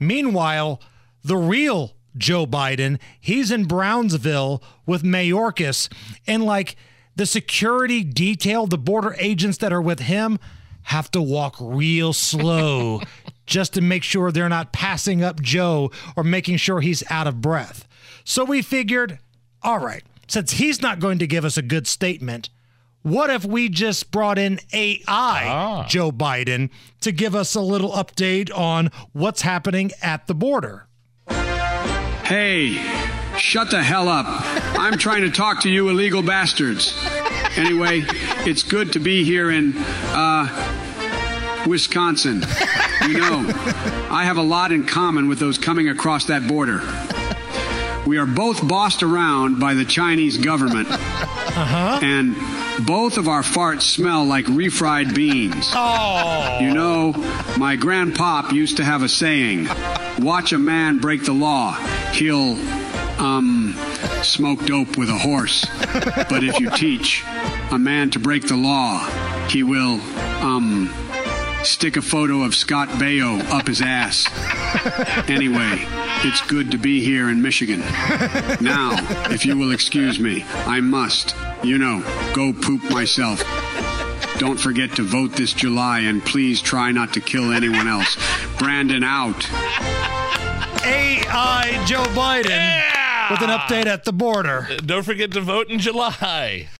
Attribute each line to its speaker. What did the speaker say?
Speaker 1: Meanwhile, the real Joe Biden, he's in Brownsville with Mayorkas, and like the security detail, the border agents that are with him have to walk real slow just to make sure they're not passing up Joe or making sure he's out of breath. So we figured, all right, since he's not going to give us a good statement, what if we just brought in AI
Speaker 2: Ah.
Speaker 1: Joe Biden to give us a little update on what's happening at the border?
Speaker 3: Hey, shut the hell up. I'm trying to talk to you illegal bastards. Anyway, it's good to be here in, uh, Wisconsin. You know, I have a lot in common with those coming across that border. We are both bossed around by the Chinese government. And both of our farts smell like refried beans.
Speaker 1: Oh,
Speaker 3: You know, my grandpop used to have a saying watch a man break the law, he'll, um, smoke dope with a horse. But if you teach a man to break the law, he will, um, stick a photo of Scott Baio up his ass. Anyway, it's good to be here in Michigan. Now, if you will excuse me, I must, you know, go poop myself. Don't forget to vote this July and please try not to kill anyone else. Brandon out.
Speaker 1: AI Joe Biden with an update at the border.
Speaker 2: Don't forget to vote in July.